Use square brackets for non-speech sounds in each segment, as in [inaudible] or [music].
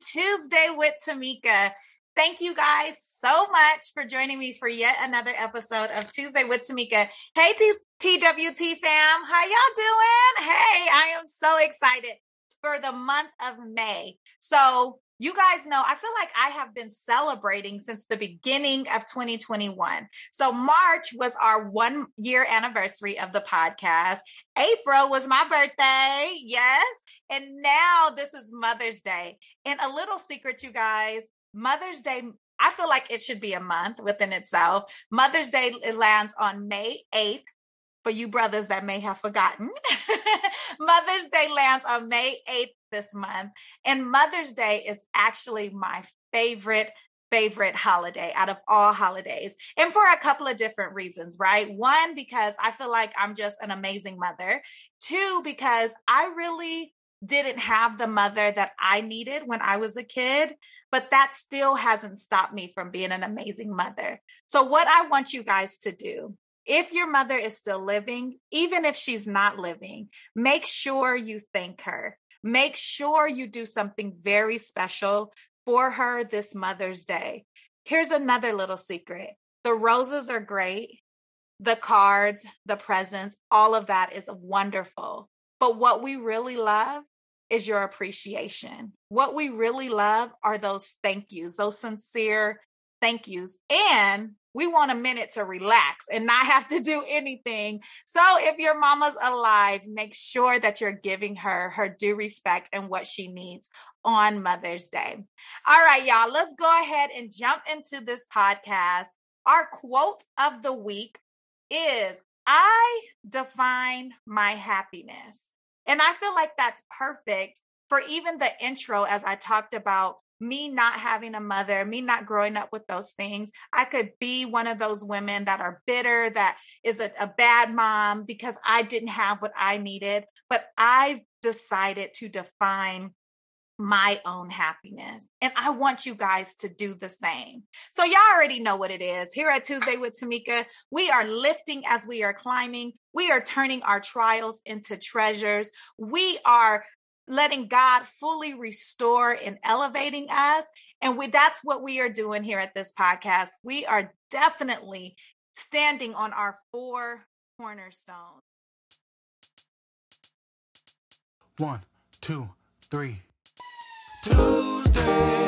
Tuesday with Tamika. Thank you guys so much for joining me for yet another episode of Tuesday with Tamika. Hey, T- TWT fam, how y'all doing? Hey, I am so excited for the month of May. So, you guys know, I feel like I have been celebrating since the beginning of 2021. So, March was our one year anniversary of the podcast. April was my birthday. Yes. And now this is Mother's Day. And a little secret, you guys Mother's Day I feel like it should be a month within itself. Mother's Day lands on May 8th. For you brothers that may have forgotten, [laughs] Mother's Day lands on May 8th this month. And Mother's Day is actually my favorite favorite holiday out of all holidays. And for a couple of different reasons, right? One, because I feel like I'm just an amazing mother. Two, because I really didn't have the mother that I needed when I was a kid, but that still hasn't stopped me from being an amazing mother. So, what I want you guys to do if your mother is still living, even if she's not living, make sure you thank her. Make sure you do something very special for her this Mother's Day. Here's another little secret the roses are great, the cards, the presents, all of that is wonderful. But what we really love is your appreciation. What we really love are those thank yous, those sincere thank yous. And we want a minute to relax and not have to do anything. So if your mama's alive, make sure that you're giving her her due respect and what she needs on Mother's Day. All right, y'all, let's go ahead and jump into this podcast. Our quote of the week is I define my happiness. And I feel like that's perfect for even the intro, as I talked about me not having a mother, me not growing up with those things. I could be one of those women that are bitter, that is a, a bad mom because I didn't have what I needed. But I've decided to define my own happiness. And I want you guys to do the same. So, y'all already know what it is. Here at Tuesday with Tamika, we are lifting as we are climbing. We are turning our trials into treasures. We are letting God fully restore and elevating us. And we, that's what we are doing here at this podcast. We are definitely standing on our four cornerstones. One, two, three. Tuesday,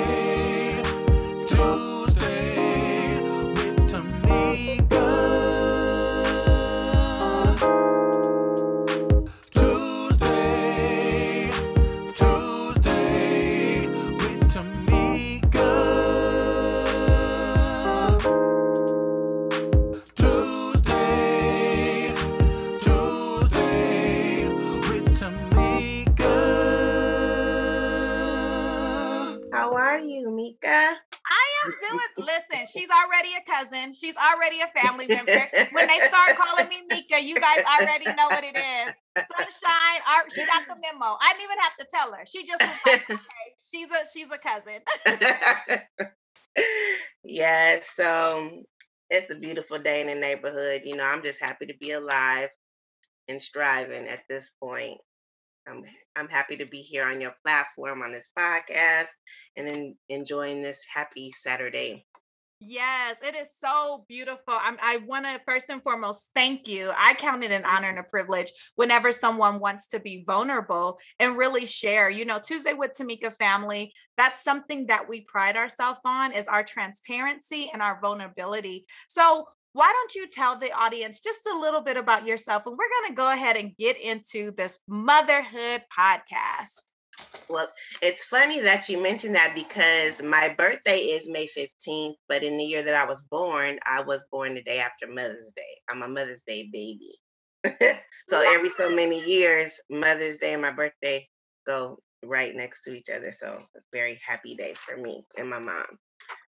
you, Mika? I am [laughs] doing. Listen, she's already a cousin. She's already a family member. When they start calling me Mika, you guys already know what it is. Sunshine. our- She got the memo. I didn't even have to tell her. She just was like, [laughs] okay, she's a she's a cousin. [laughs] yeah, so um, it's a beautiful day in the neighborhood. You know, I'm just happy to be alive and striving at this point. I'm I'm happy to be here on your platform on this podcast and then enjoying this happy Saturday. Yes, it is so beautiful. I'm, I want to first and foremost thank you. I count it an honor and a privilege whenever someone wants to be vulnerable and really share. You know, Tuesday with Tamika family, that's something that we pride ourselves on is our transparency and our vulnerability. So, why don't you tell the audience just a little bit about yourself? And we're going to go ahead and get into this motherhood podcast. Well, it's funny that you mentioned that because my birthday is May 15th, but in the year that I was born, I was born the day after Mother's Day. I'm a Mother's Day baby. [laughs] so every so many years, Mother's Day and my birthday go right next to each other. So a very happy day for me and my mom.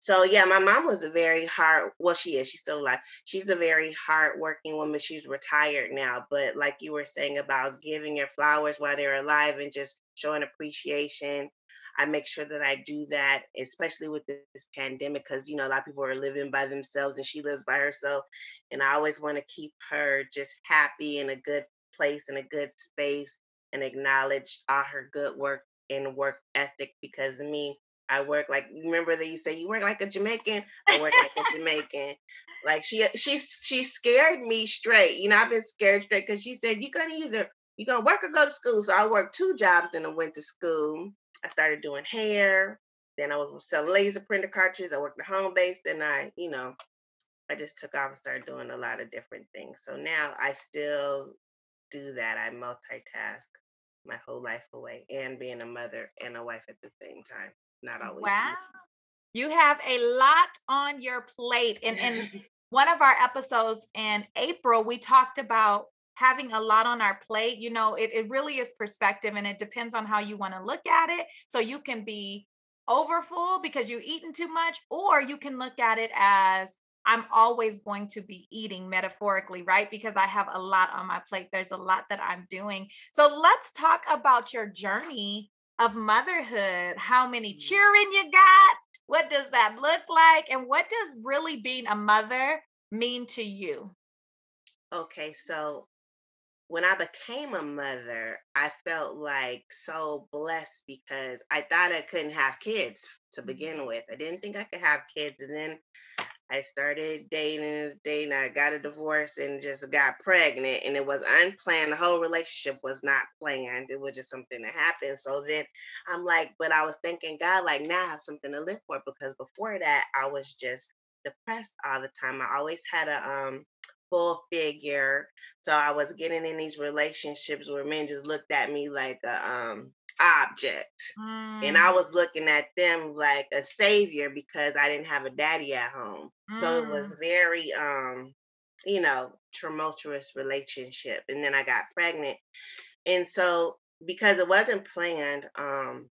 So yeah, my mom was a very hard. Well, she is. She's still alive. She's a very hardworking woman. She's retired now, but like you were saying about giving your flowers while they're alive and just showing appreciation. I make sure that I do that, especially with this pandemic, because you know a lot of people are living by themselves, and she lives by herself. And I always want to keep her just happy in a good place in a good space, and acknowledge all her good work and work ethic because me. I work like remember that you say you work like a Jamaican. I work like a Jamaican. Like she uh, she she scared me straight. You know, I've been scared straight because she said you're gonna either you're gonna work or go to school. So I worked two jobs and I went to school. I started doing hair. Then I was selling laser printer cartridges. I worked at home base. Then I, you know, I just took off and started doing a lot of different things. So now I still do that. I multitask my whole life away and being a mother and a wife at the same time. Not always. Wow. You have a lot on your plate. And in [laughs] one of our episodes in April, we talked about having a lot on our plate. You know, it, it really is perspective and it depends on how you want to look at it. So you can be overfull because you've eaten too much, or you can look at it as I'm always going to be eating metaphorically, right? Because I have a lot on my plate. There's a lot that I'm doing. So let's talk about your journey of motherhood. How many mm. cheering you got? What does that look like? And what does really being a mother mean to you? Okay, so when I became a mother, I felt like so blessed because I thought I couldn't have kids to begin mm-hmm. with. I didn't think I could have kids. And then I started dating, dating. I got a divorce and just got pregnant, and it was unplanned. The whole relationship was not planned. It was just something that happened. So then I'm like, but I was thinking, God, like now I have something to live for because before that I was just depressed all the time. I always had a um full figure, so I was getting in these relationships where men just looked at me like a um object. And I Mm, was looking at them like a savior because I didn't have a daddy at home. So it mm, was very um, you know, tumultuous relationship. And then I got pregnant. And so because it wasn't planned, um,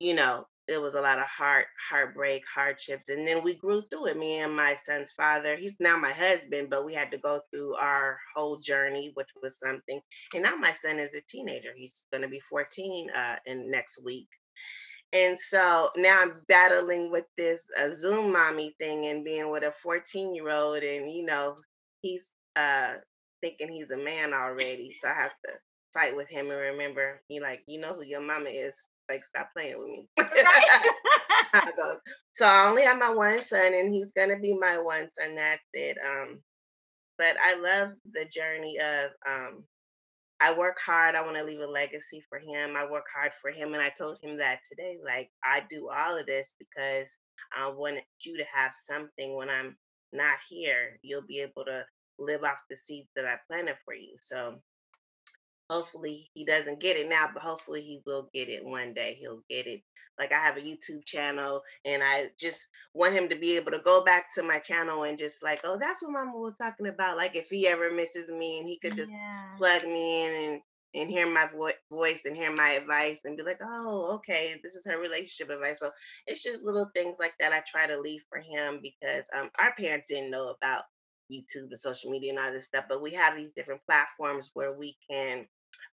you know, it was a lot of heart, heartbreak, hardships. And then we grew through it. Me and my son's father, he's now my husband, but we had to go through our whole journey, which was something. And now my son is a teenager. He's going to be 14 uh, in next week. And so now I'm battling with this uh, Zoom mommy thing and being with a 14 year old. And, you know, he's uh, thinking he's a man already. So I have to fight with him and remember, you like, you know who your mama is. Like, stop playing with me. [laughs] right. [laughs] So I only have my one son, and he's gonna be my one son. That's it. Um, but I love the journey of um. I work hard. I want to leave a legacy for him. I work hard for him, and I told him that today. Like I do all of this because I want you to have something when I'm not here. You'll be able to live off the seeds that I planted for you. So hopefully he doesn't get it now, but hopefully he will get it one day. He'll get it. Like I have a YouTube channel and I just want him to be able to go back to my channel and just like, oh, that's what mama was talking about. Like if he ever misses me and he could just yeah. plug me in and and hear my vo- voice and hear my advice and be like, oh, okay, this is her relationship advice. So it's just little things like that I try to leave for him because um, our parents didn't know about YouTube and social media and all this stuff, but we have these different platforms where we can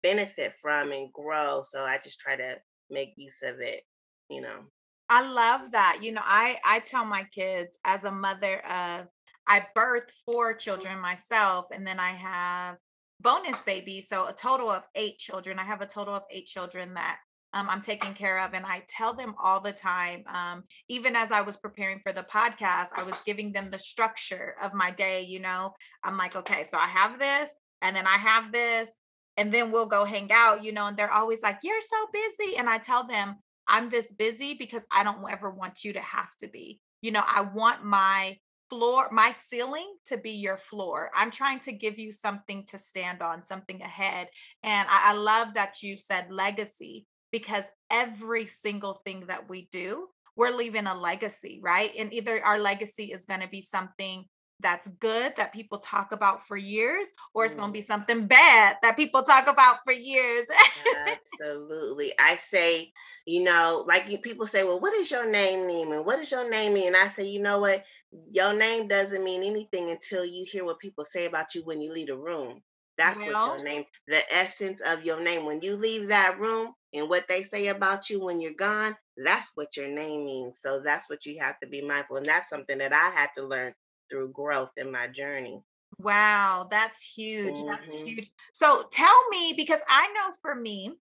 benefit from and grow. So I just try to make use of it, you know. I love that. You know, I I tell my kids as a mother of I birthed four children myself and then I have bonus babies, so a total of 8 children. I have a total of 8 children that um, I'm taking care of and I tell them all the time um, even as I was preparing for the podcast, I was giving them the structure of my day, you know. I'm like, "Okay, so I have this and then I have this and then we'll go hang out, you know, and they're always like, "You're so busy." And I tell them, I'm this busy because I don't ever want you to have to be. You know, I want my floor, my ceiling to be your floor. I'm trying to give you something to stand on, something ahead. And I, I love that you said legacy because every single thing that we do, we're leaving a legacy, right? And either our legacy is going to be something that's good that people talk about for years, or it's going to Mm. be something bad that people talk about for years. Absolutely. I say, you know, like you people say, well, what does your name mean? And what does your name mean? And I say, you know what? Your name doesn't mean anything until you hear what people say about you when you leave the room. That's what your name, the essence of your name. When you leave that room and what they say about you when you're gone, that's what your name means. So that's what you have to be mindful. And that's something that I had to learn through growth in my journey. Wow, that's huge. That's hmm huge. So tell me, because I know for me,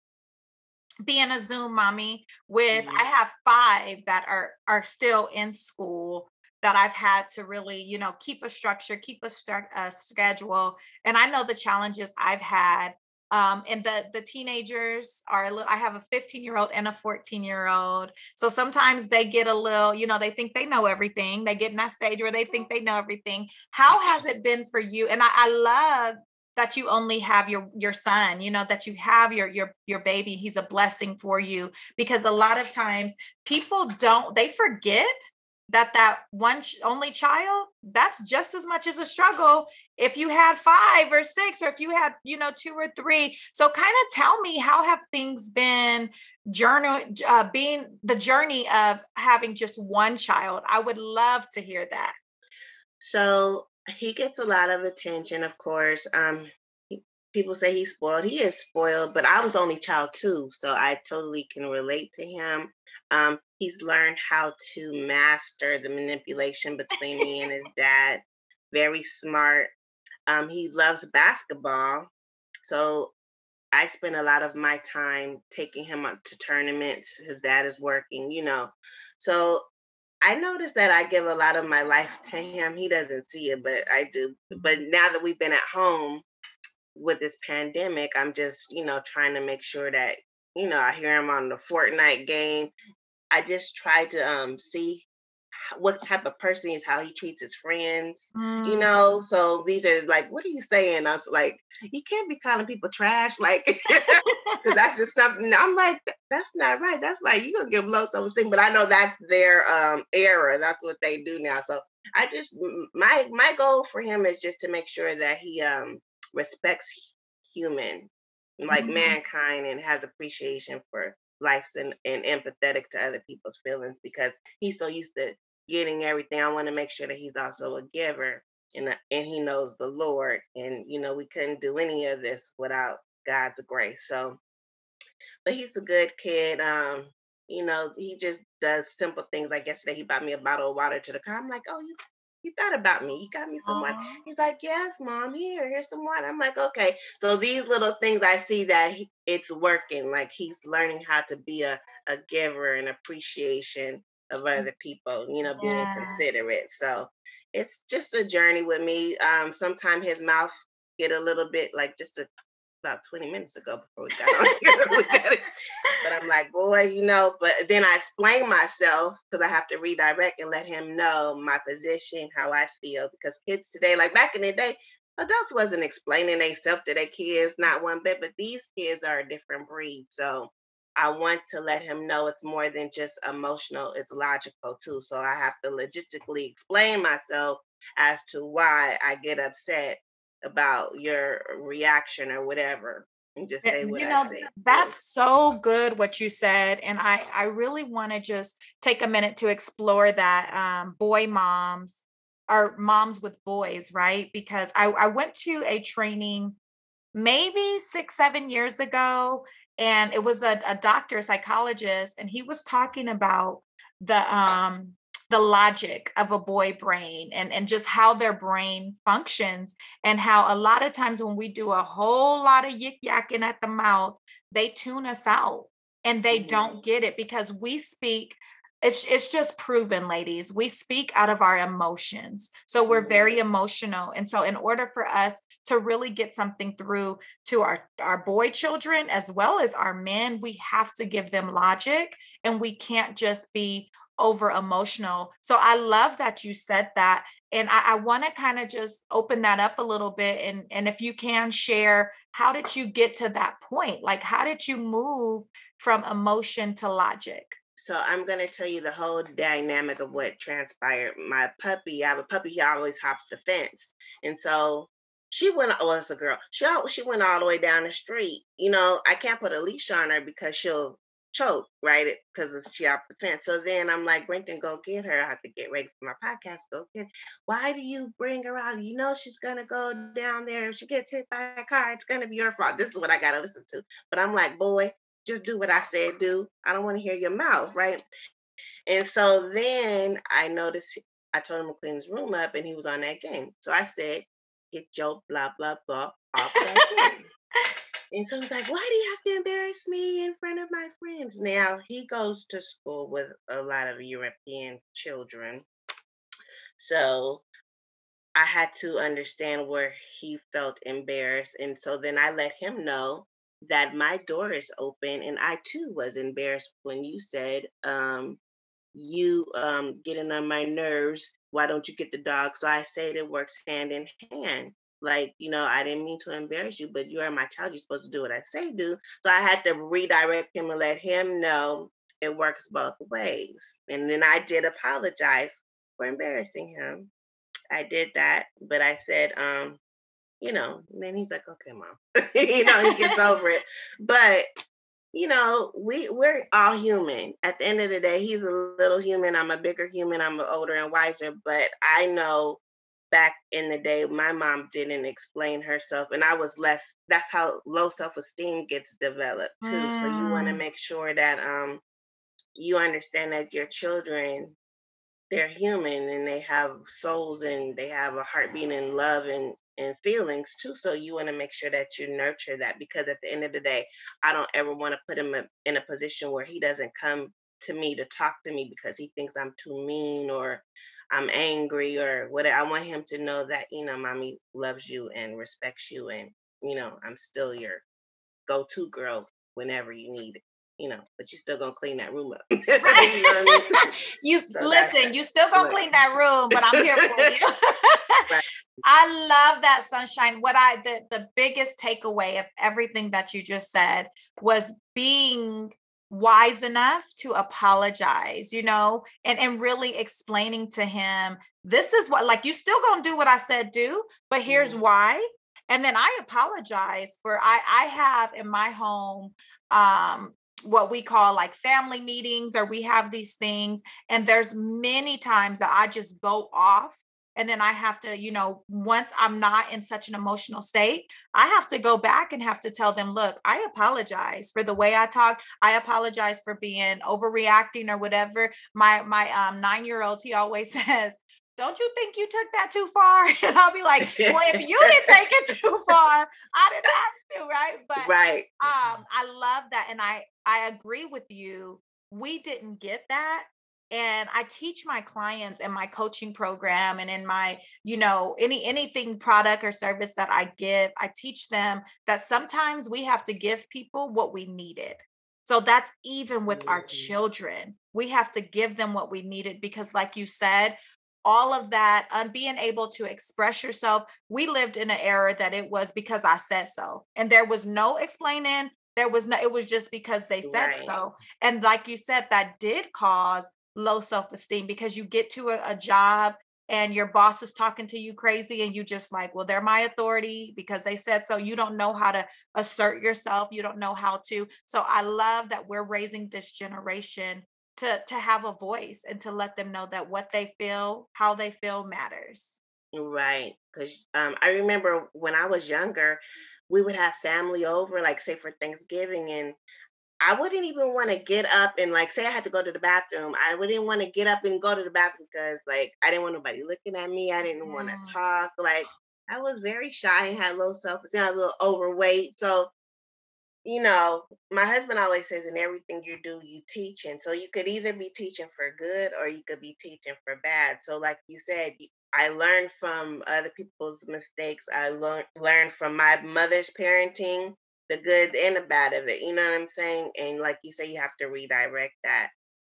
being a Zoom mommy with Mhm. I have five that are are still in school that I've had to really, you know, keep a structure, keep a, stru- a schedule, and I know the challenges I've had. Um, and the the teenagers are a little. I have a 15 year old and a 14 year old, so sometimes they get a little, you know, they think they know everything. They get in that stage where they think they know everything. How has it been for you? And I, I love that you only have your your son you know that you have your your your baby he's a blessing for you because a lot of times people don't they forget that that one ch- only child that's just as much as a struggle if you had five or six or if you had you know two or three so kind of tell me how have things been journey uh, being the journey of having just one child i would love to hear that So he gets a lot of attention, of course. Um, people say he's spoiled. He is spoiled, but I was only child too, so I totally can relate to him. Um, he's learned how to master the manipulation between me and his dad. Very smart. Um, he loves basketball, so I spend a lot of my time taking him up to tournaments. His dad is working, you know. So I noticed that I give a lot of my life to him. He doesn't see it, but I do. But now that we've been at home with this pandemic, I'm just, you know, trying to make sure that, you know, I hear him on the Fortnite game. I just try to um see what type of person he is, how he treats his friends, you Mm, know. So these are like, what are you saying? I was like, you can't be calling people trash, like, [laughs] because that's just something. I'm like, that's not right. That's like you gonna give low self esteem. But I know that's their um era. That's what they do now. So I just my my goal for him is just to make sure that he um respects human, like mhm. mankind, and has appreciation for life and, and empathetic to other people's feelings because he's so used to getting everything. I want to make sure that he's also a giver and and he knows the Lord. And you know, we couldn't do any of this without God's grace. So, but he's a good kid. Um, you know, he just does simple things. Like yesterday, he bought me a bottle of water to the car. I'm like, oh, you you thought about me. You got me some water. Aw. He's like, yes, mom. Here, here's some water. I'm like, okay. So these little things, I see that he, it's working. Like he's learning how to be a a giver and appreciation of other people. You know, being Yeah. considerate. So it's just a journey with me. Um, sometimes his mouth get a little bit like just a, about 20 minutes ago before we got on [laughs] here. But I'm like, boy, you know, but then I explain myself because I have to redirect and let him know my position, how I feel. Because kids today, like back in the day, adults wasn't explaining themselves to their kids, not one bit, but these kids are a different breed. So I want to let him know it's more than just emotional, it's logical too. So I have to logistically explain myself as to why I get upset about your reaction or whatever. And just say what you I know say. that's so good what you said and i i really want to just take a minute to explore that um boy moms or moms with boys right because i i went to a training maybe six seven years ago and it was a, a doctor psychologist and he was talking about the um the logic of a boy brain and and just how their brain functions and how a lot of times when we do a whole lot of yik yakking at the mouth they tune us out and they Mhm. don't get it because we speak it's it's just proven ladies we speak out of our emotions so we're Mhm. very emotional and so in order for us to really get something through to our our boy children as well as our men we have to give them logic and we can't just be over emotional so i love that you said that and i, I want to kind of just open that up a little bit and and if you can share how did you get to that point like how did you move from emotion to logic So I'm gonna tell you the whole dynamic of what transpired. My puppy, I have a puppy. He always hops the fence, and so she went. Oh, it's a girl. She she went all the way down the street. You know, I can't put a leash on her because she'll choke, right? Because she off the fence. So then I'm like, Brenton, go get her. I have to get ready for my podcast. Go get. Her. Why do you bring her out? You know she's gonna go down there. If she gets hit by a car, it's gonna be your fault. This is what I gotta listen to. But I'm like, boy, just do what I said do. I don't want to hear your mouth, right? And so then I noticed I told him to clean his room up and he was on that game. So I said, get your blah blah blah off that game. [laughs] And so he's like, why do you have to embarrass me of my friends? Now he goes to school with a lot of European children. So I had to understand where he felt embarrassed. And so then I let him know that my door is open. And I too was embarrassed when you said, um, you um, getting on my nerves. Why don't you get the dog? So I said it works hand in hand. Like, you know, I didn't mean to embarrass you, but you are my child. You're supposed to do what I say do. So I had to redirect him and let him know it works both ways. And then I did apologize for embarrassing him. I did that, but I said, um, you know, and then he's like, okay, mom. [laughs] you know, he gets [laughs] over it. But you know, we we're all human. At the end of the day, he's a little human. I'm a bigger human. I'm older and wiser. But I know back in the day, my mom didn't explain herself, and I was left. That's how low self esteem gets developed too. Mm. So you want to make sure that um you understand that your children they're human and they have souls and they have a heartbeat and love and and feelings too. So you want to make sure that you nurture that because at the end of the day, I don't ever want to put him in a position where he doesn't come to me to talk to me because he thinks I'm too mean or I'm angry or whatever. I want him to know that, you know, mommy loves you and respects you and, you know, I'm still your go-to girl whenever you need it you know, but you still gonna clean that room up. [laughs] you, know I mean? [laughs] you so listen, you still gonna clean that room, but I'm here for you. [laughs] right. I love that sunshine. What I the the biggest takeaway of everything that you just said was being wise enough to apologize, you know, and and really explaining to him this is what like you still to do what I said do, but here's mm why. And then I apologize for I I have in my home um what we call like family meetings or we have these things and there's many times that I just go off and then I have to, you know, once I'm not in such an emotional state, I have to go back and have to tell them, look, I apologize for the way I talk. I apologize for being overreacting or whatever. My my um 9-year-old, he always [laughs] says, don't you think you took that too far? [laughs] And I'll be like, well, if you didn't [laughs] take it too far, I didn't have to, right? But right. um, I love that. And I I agree with you. We didn't get that. And I teach my clients in my coaching program and in my, you know, any anything product or service that I give, I teach them that sometimes we have to give people what we needed. So that's even with our children. We have to give them what we needed because, like you said, all of that and being able to express yourself we lived in an era that it was because i said so and there was no explaining there was no it was just because they said right. so and like you said that did cause low self-esteem because you get to a, a job and your boss is talking to you crazy and you just like well they're my authority because they said so. You don't know how to assert yourself you don't know how to. So i love that we're raising this generation to to have a voice and to let them know that what they feel how they feel matters. Right because um, i remember when i was younger we would have family over like say for thanksgiving and i wouldn't even want to get up and like say i had to go to the bathroom i wouldn't want to get up and go to the bathroom because like i didn't want nobody looking at me i didn't want to talk like i was very shy and had low self-esteem i was a little overweight so you know, my husband always says in everything you do, you teach. And so you could either be teaching for good or you could be teaching for bad. So, like you said, I learned from other people's mistakes. I learned learned from my mother's parenting, the good and the bad of it. You know what I'm saying? And like you say, you have to redirect that.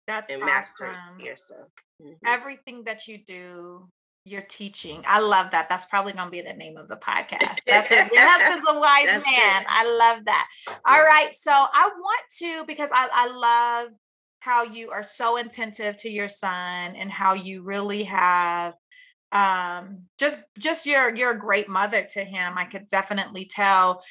That's and awesome. yourself. Mm-hmm. Everything that you do you're teaching. I love that. That's probably going to be the name of the podcast. That's it. Your husband's a wise That's man. It. I love that. All right. So I want to, because I, I love how you are so attentive to your son and how you really have um just just you're you're a great mother to him i could definitely tell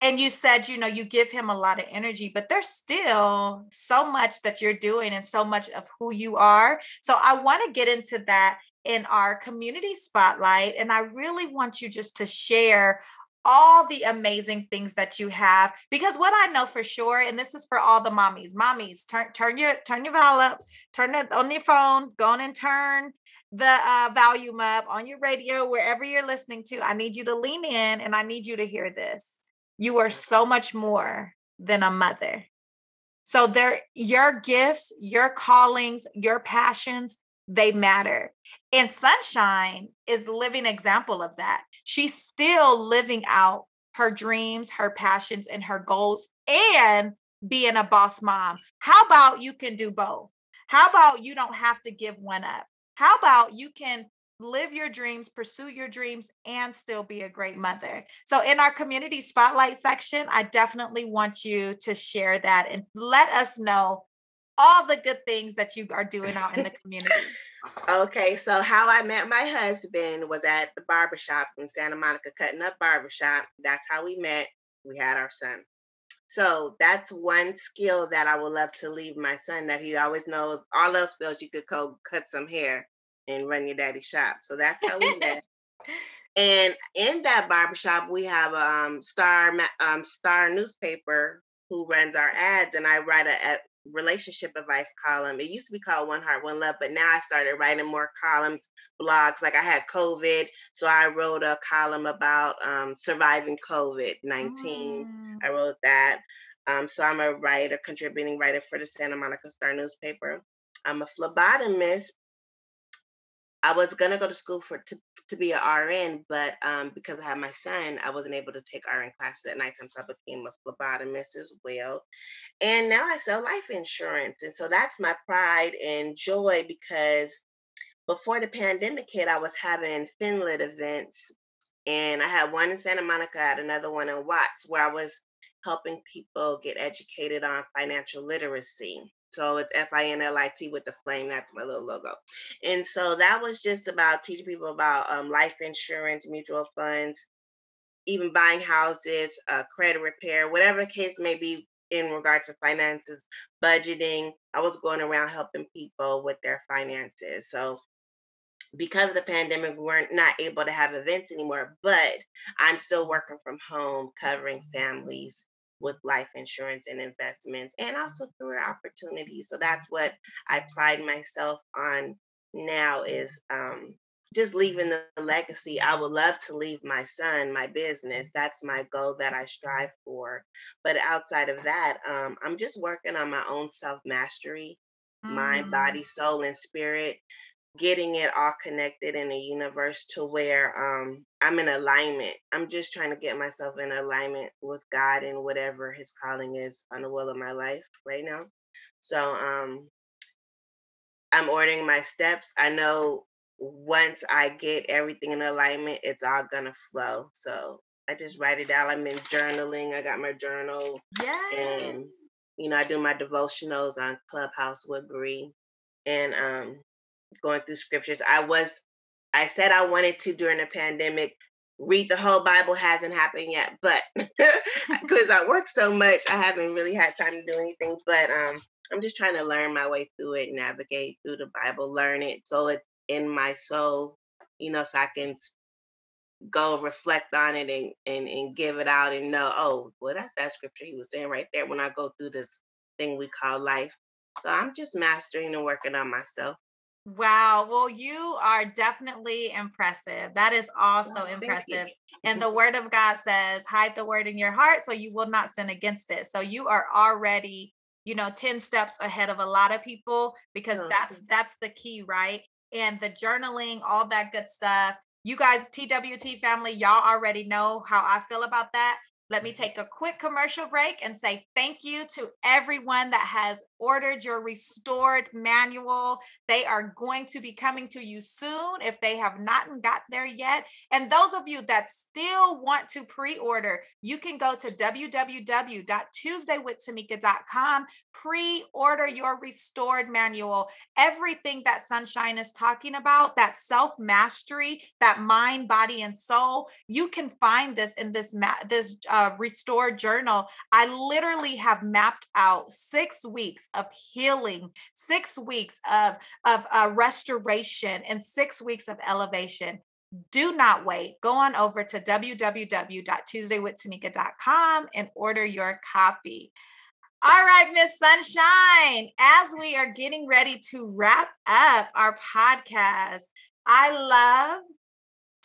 and you said you know you give him a lot of energy but there's still so much that you're doing and so much of who you are so i want to get into that in our community spotlight. And I really want you just to share all the amazing things that you have because what I know for sure, and this is for all the mommies, mommies, turn turn your turn your volume up, turn it on your phone, go on and turn the uh, volume up on your radio, wherever you're listening to. I need you to lean in and I need you to hear this. You are so much more than a mother. So there your gifts, your callings, your passions, they matter. And Sunshine is living example of that. She's still living out her dreams, her passions, and her goals, and being a boss mom. How about you can do both? How about you don't have to give one up? How about you can live your dreams, pursue your dreams, and still be a great mother. So, in our community spotlight section, I definitely want you to share that and let us know all the good things that you are doing out in the community. [laughs] Okay, so how I met my husband was at the barbershop in Santa Monica, cutting up barbershop. That's how we met. We had our son. So that's one skill that I would love to leave my son that he'd always know if all else fails, you could go cut some hair and run your daddy shop. So that's how we met. And in that barbershop, we have um Star um Star newspaper who runs our ads, and I write a, a relationship advice column. It used to be called One Heart, One Love, but now I started writing more columns, blogs. Like I had COVID, so I wrote a column about um, surviving COVID nineteen. Mm. I wrote that. Um, so I'm a writer, contributing writer for the Santa Monica Star newspaper. I'm a phlebotomist. I was gonna go to school for to, to be an RN, but um, because I had my son, I wasn't able to take RN classes at nighttime, so I became a phlebotomist as well. And now I sell life insurance, and so that's my pride and joy because before the pandemic hit, I was having Finlit events, and I had one in Santa Monica, I had another one in Watts, where I was helping people get educated on financial literacy. So it's F I N L I T with the flame. That's my little logo. And so that was just about teaching people about um, life insurance, mutual funds, even buying houses, uh, credit repair, whatever the case may be in regards to finances, budgeting. I was going around helping people with their finances. So because of the pandemic, we weren't not able to have events anymore, but I'm still working from home, covering families with life insurance and investments and also career opportunities. So that's what I pride myself on now is um, just leaving the legacy. I would love to leave my son, my business. That's my goal that I strive for. But outside of that, um, I'm just working on my own self mastery, mind, Mm. body, soul, and spirit getting it all connected in a universe to where um I'm in alignment. I'm just trying to get myself in alignment with God and whatever his calling is on the will of my life right now. So um I'm ordering my steps. I know once I get everything in alignment, it's all gonna flow. So I just write it down. I'm in journaling. I got my journal Yes. And you know, I do my devotionals on Clubhouse with Bree and um going through scriptures. I was I said I wanted to during the pandemic read the whole Bible hasn't happened yet, but [laughs] because I work so much, I haven't really had time to do anything. But um I'm just trying to learn my way through it, navigate through the Bible, learn it so it's in my soul, you know, so I can go reflect on it and, and and give it out and know, oh, well, that's that scripture he was saying right there when I go through this thing we call life. So I'm just mastering and working on myself. Wow. Well, you are definitely impressive. That is also you. impressive. And the word of God says, hide the word in your heart so you will not sin against it. So you are already, you know, 10 steps ahead of a lot of people because Oh, that's that's the key, right? And the journaling, all that good stuff. You guys, TWT family, y'all already know how I feel about that. Let me take a quick commercial break and say thank you to everyone that has ordered your restored manual. They are going to be coming to you soon if they have not got there yet. And those of you that still want to pre order, you can go to www.tuesdaywithtamika.com, pre order your restored manual. Everything that Sunshine is talking about, that self mastery, that mind, body, and soul, you can find this in this, ma- this uh, restored journal. I literally have mapped out six weeks of healing, six weeks of of uh, restoration and six weeks of elevation. Do not wait. Go on over to www.tuesdaywithtamika.com and order your copy. All right, Miss Sunshine, as we are getting ready to wrap up our podcast, I love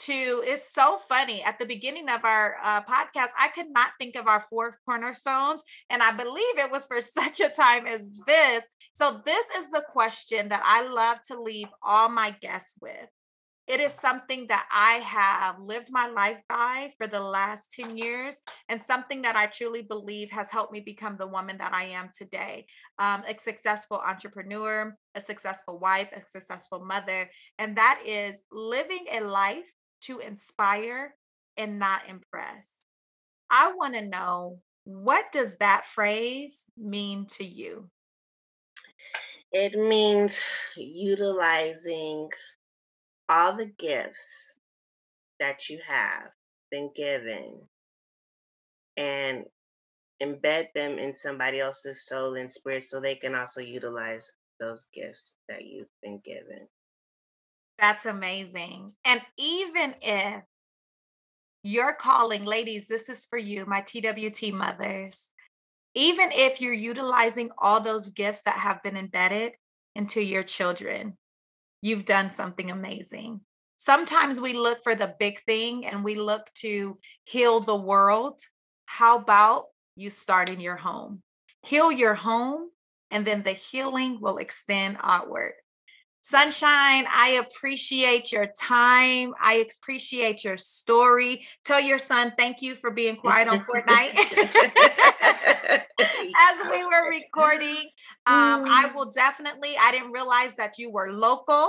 to it's so funny at the beginning of our uh, podcast i could not think of our four cornerstones and i believe it was for [laughs] such a time as this so this is the question that i love to leave all my guests with it is something that I have lived my life by for the last 10 years, and something that I truly believe has helped me become the woman that I am today um, a successful entrepreneur, a successful wife, a successful mother. And that is living a life to inspire and not impress. I want to know what does that phrase mean to you? It means utilizing all the gifts that you have been given and embed them in somebody else's soul and spirit so they can also utilize those gifts that you've been given. That's amazing. And even if you're calling, ladies, this is for you, my TWT mothers. Even if you're utilizing all those gifts that have been embedded into your children, you've done something amazing. Sometimes we look for the big thing and we look to heal the world. How about you start in your home? Heal your home, and then the healing will extend outward. Sunshine, I appreciate your time. I appreciate your story. Tell your son thank you for being [laughs] quiet on Fortnite. [laughs] As we were recording, um, I Mm. will definitely, I didn't realize that you were local.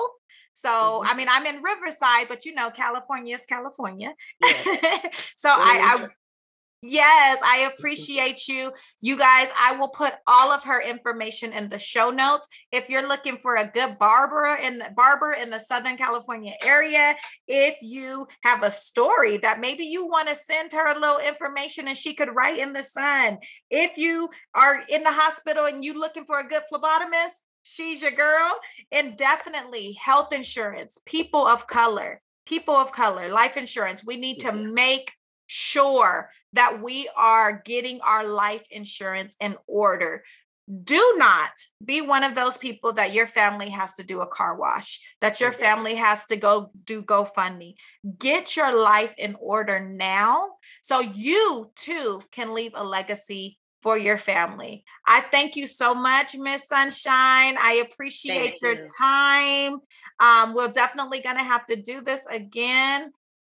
So, Mhm. I mean, I'm in Riverside, but you know, California is California. Yes. [laughs] so I, I Yes, I [laughs] appreciate you. You guys, I will put all of her information in the show notes. If you're looking for a good barber in the barber in the Southern California area, if you have a story that maybe you want to send her a little information and she could write in the sun. If you are in the hospital and you looking for a good phlebotomist, she's your girl. And definitely health insurance, people of color, people of color, life insurance. We need to make sure that we are getting our life insurance in order. Do not be one of those people that your family has to do a car wash, that your family has to go do GoFundMe. Get your life in order now so you too can leave a legacy for your family. I thank you so much, Miss Sunshine. I appreciate Thank your you. time. Um, we're definitely going to have to do this again.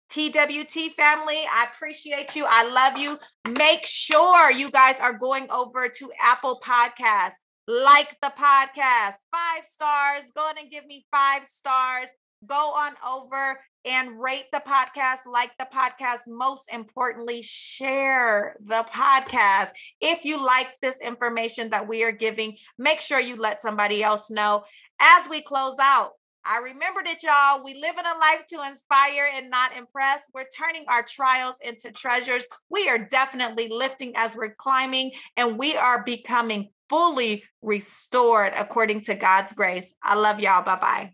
TWT family, I appreciate you. I love you. Make sure you guys are going over to Apple Podcasts. Like the podcast, five stars. Go and give me five stars. Go on over and rate the podcast, like the podcast. Most importantly, share the podcast. If you like this information that we are giving, make sure you let somebody else know. As we close out, I remember that, y'all. We live in a life to inspire and not impress. We're turning our trials into treasures. We are definitely lifting as we're climbing, and we are becoming fully restored according to God's grace. I love y'all. Bye bye.